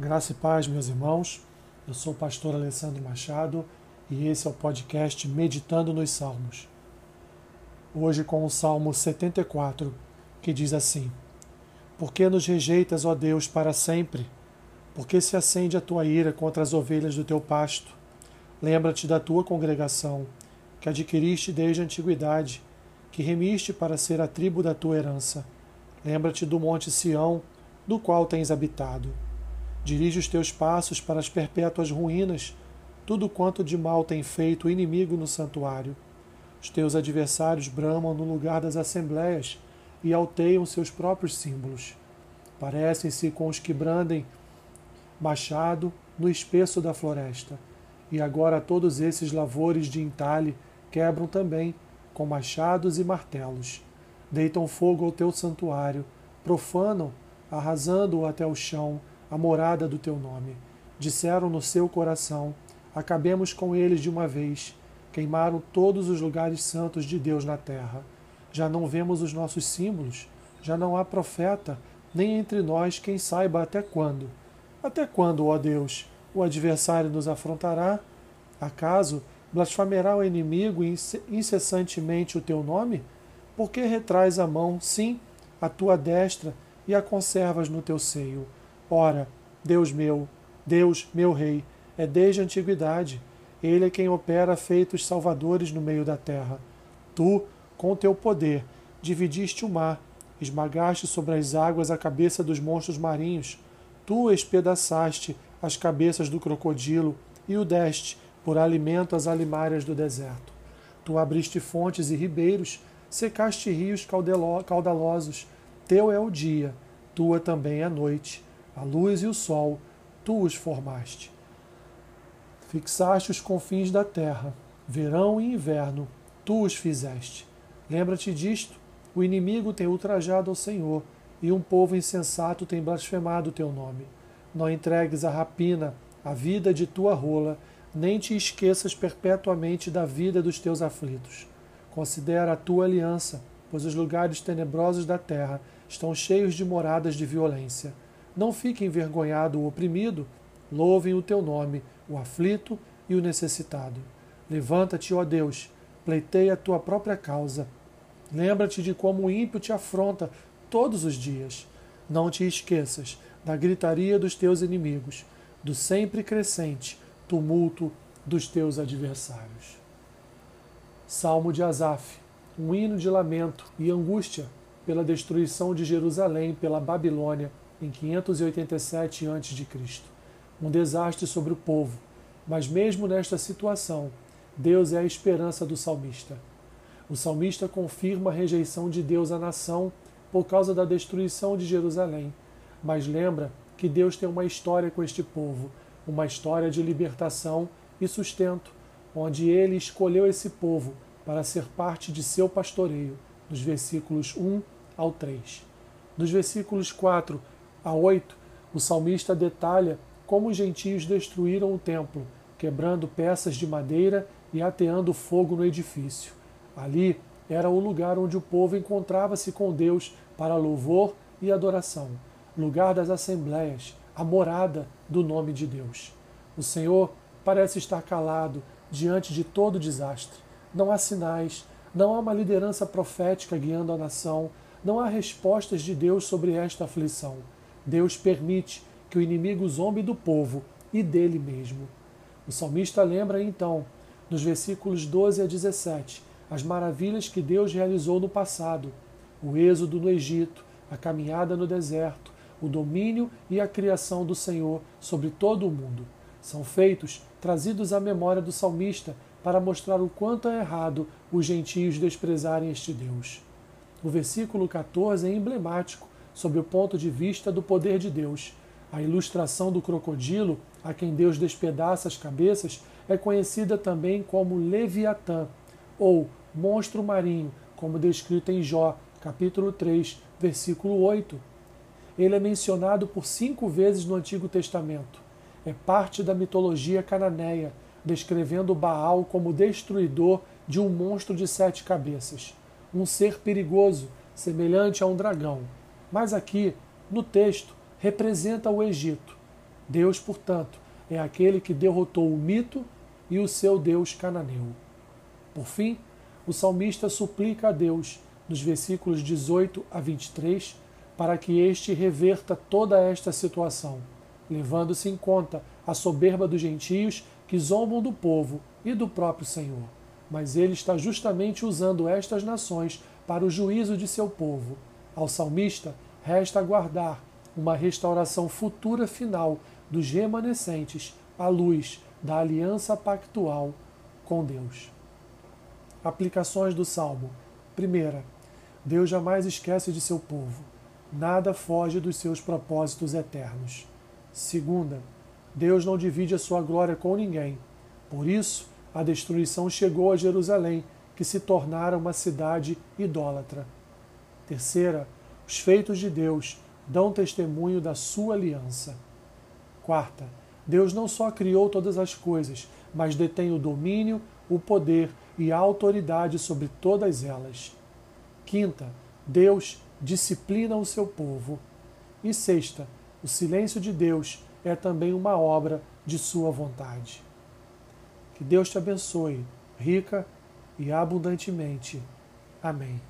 Graça e paz, meus irmãos. Eu sou o pastor Alessandro Machado e esse é o podcast Meditando nos Salmos. Hoje com o Salmo 74, que diz assim: Por que nos rejeitas, ó Deus, para sempre? Por que se acende a tua ira contra as ovelhas do teu pasto? Lembra-te da tua congregação, que adquiriste desde a antiguidade, que remiste para ser a tribo da tua herança. Lembra-te do monte Sião, do qual tens habitado Dirige os teus passos para as perpétuas ruínas, tudo quanto de mal tem feito o inimigo no santuário. Os teus adversários bramam no lugar das assembléias e alteiam seus próprios símbolos. Parecem-se com os que brandem machado no espesso da floresta. E agora todos esses lavores de entalhe quebram também com machados e martelos. Deitam fogo ao teu santuário, profanam, arrasando-o até o chão, a morada do teu nome. Disseram no seu coração: Acabemos com eles de uma vez. Queimaram todos os lugares santos de Deus na terra. Já não vemos os nossos símbolos, já não há profeta, nem entre nós quem saiba até quando. Até quando, ó Deus, o adversário nos afrontará? Acaso blasfemará o inimigo incessantemente o teu nome? Porque retrais a mão, sim, a tua destra, e a conservas no teu seio. Ora, Deus meu, Deus, meu Rei, é desde a antiguidade. Ele é quem opera feitos salvadores no meio da terra. Tu, com teu poder, dividiste o mar, esmagaste sobre as águas a cabeça dos monstros marinhos. Tu espedaçaste as cabeças do crocodilo e o deste por alimento às alimárias do deserto. Tu abriste fontes e ribeiros, secaste rios caudalosos. Teu é o dia, tua também é a noite a luz e o sol, tu os formaste. Fixaste os confins da terra, verão e inverno, tu os fizeste. Lembra-te disto: o inimigo tem ultrajado ao Senhor, e um povo insensato tem blasfemado o teu nome. Não entregues a rapina a vida de tua rola, nem te esqueças perpetuamente da vida dos teus aflitos. Considera a tua aliança, pois os lugares tenebrosos da terra estão cheios de moradas de violência. Não fique envergonhado o oprimido, louvem o teu nome, o aflito e o necessitado. Levanta-te, ó Deus, pleiteia a tua própria causa. Lembra-te de como o ímpio te afronta todos os dias. Não te esqueças da gritaria dos teus inimigos, do sempre crescente tumulto dos teus adversários. Salmo de Asaf, um hino de lamento e angústia pela destruição de Jerusalém pela Babilônia em 587 a.C. Um desastre sobre o povo, mas mesmo nesta situação, Deus é a esperança do salmista. O salmista confirma a rejeição de Deus à nação por causa da destruição de Jerusalém, mas lembra que Deus tem uma história com este povo, uma história de libertação e sustento, onde ele escolheu esse povo para ser parte de seu pastoreio, nos versículos 1 ao 3. Nos versículos 4 a 8, o salmista detalha como os gentios destruíram o templo, quebrando peças de madeira e ateando fogo no edifício. Ali era o lugar onde o povo encontrava-se com Deus para louvor e adoração, lugar das assembleias, a morada do nome de Deus. O Senhor parece estar calado diante de todo o desastre. Não há sinais, não há uma liderança profética guiando a nação, não há respostas de Deus sobre esta aflição. Deus permite que o inimigo zombe do povo e dele mesmo. O salmista lembra então, nos versículos 12 a 17, as maravilhas que Deus realizou no passado: o êxodo no Egito, a caminhada no deserto, o domínio e a criação do Senhor sobre todo o mundo. São feitos trazidos à memória do salmista para mostrar o quanto é errado os gentios desprezarem este Deus. O versículo 14 é emblemático sob o ponto de vista do poder de Deus. A ilustração do crocodilo, a quem Deus despedaça as cabeças, é conhecida também como Leviatã, ou monstro marinho, como descrito em Jó, capítulo 3, versículo 8. Ele é mencionado por cinco vezes no Antigo Testamento. É parte da mitologia cananeia, descrevendo Baal como destruidor de um monstro de sete cabeças, um ser perigoso, semelhante a um dragão mas aqui, no texto, representa o Egito. Deus, portanto, é aquele que derrotou o mito e o seu Deus cananeu. Por fim, o salmista suplica a Deus, nos versículos 18 a 23, para que este reverta toda esta situação, levando-se em conta a soberba dos gentios que zombam do povo e do próprio Senhor. Mas ele está justamente usando estas nações para o juízo de seu povo. Ao salmista resta aguardar uma restauração futura final dos remanescentes à luz da aliança pactual com Deus. Aplicações do Salmo. Primeira, Deus jamais esquece de seu povo. Nada foge dos seus propósitos eternos. Segunda, Deus não divide a sua glória com ninguém. Por isso, a destruição chegou a Jerusalém, que se tornara uma cidade idólatra. Terceira, os feitos de Deus dão testemunho da sua aliança. Quarta, Deus não só criou todas as coisas, mas detém o domínio, o poder e a autoridade sobre todas elas. Quinta, Deus disciplina o seu povo. E sexta, o silêncio de Deus é também uma obra de sua vontade. Que Deus te abençoe, rica e abundantemente. Amém.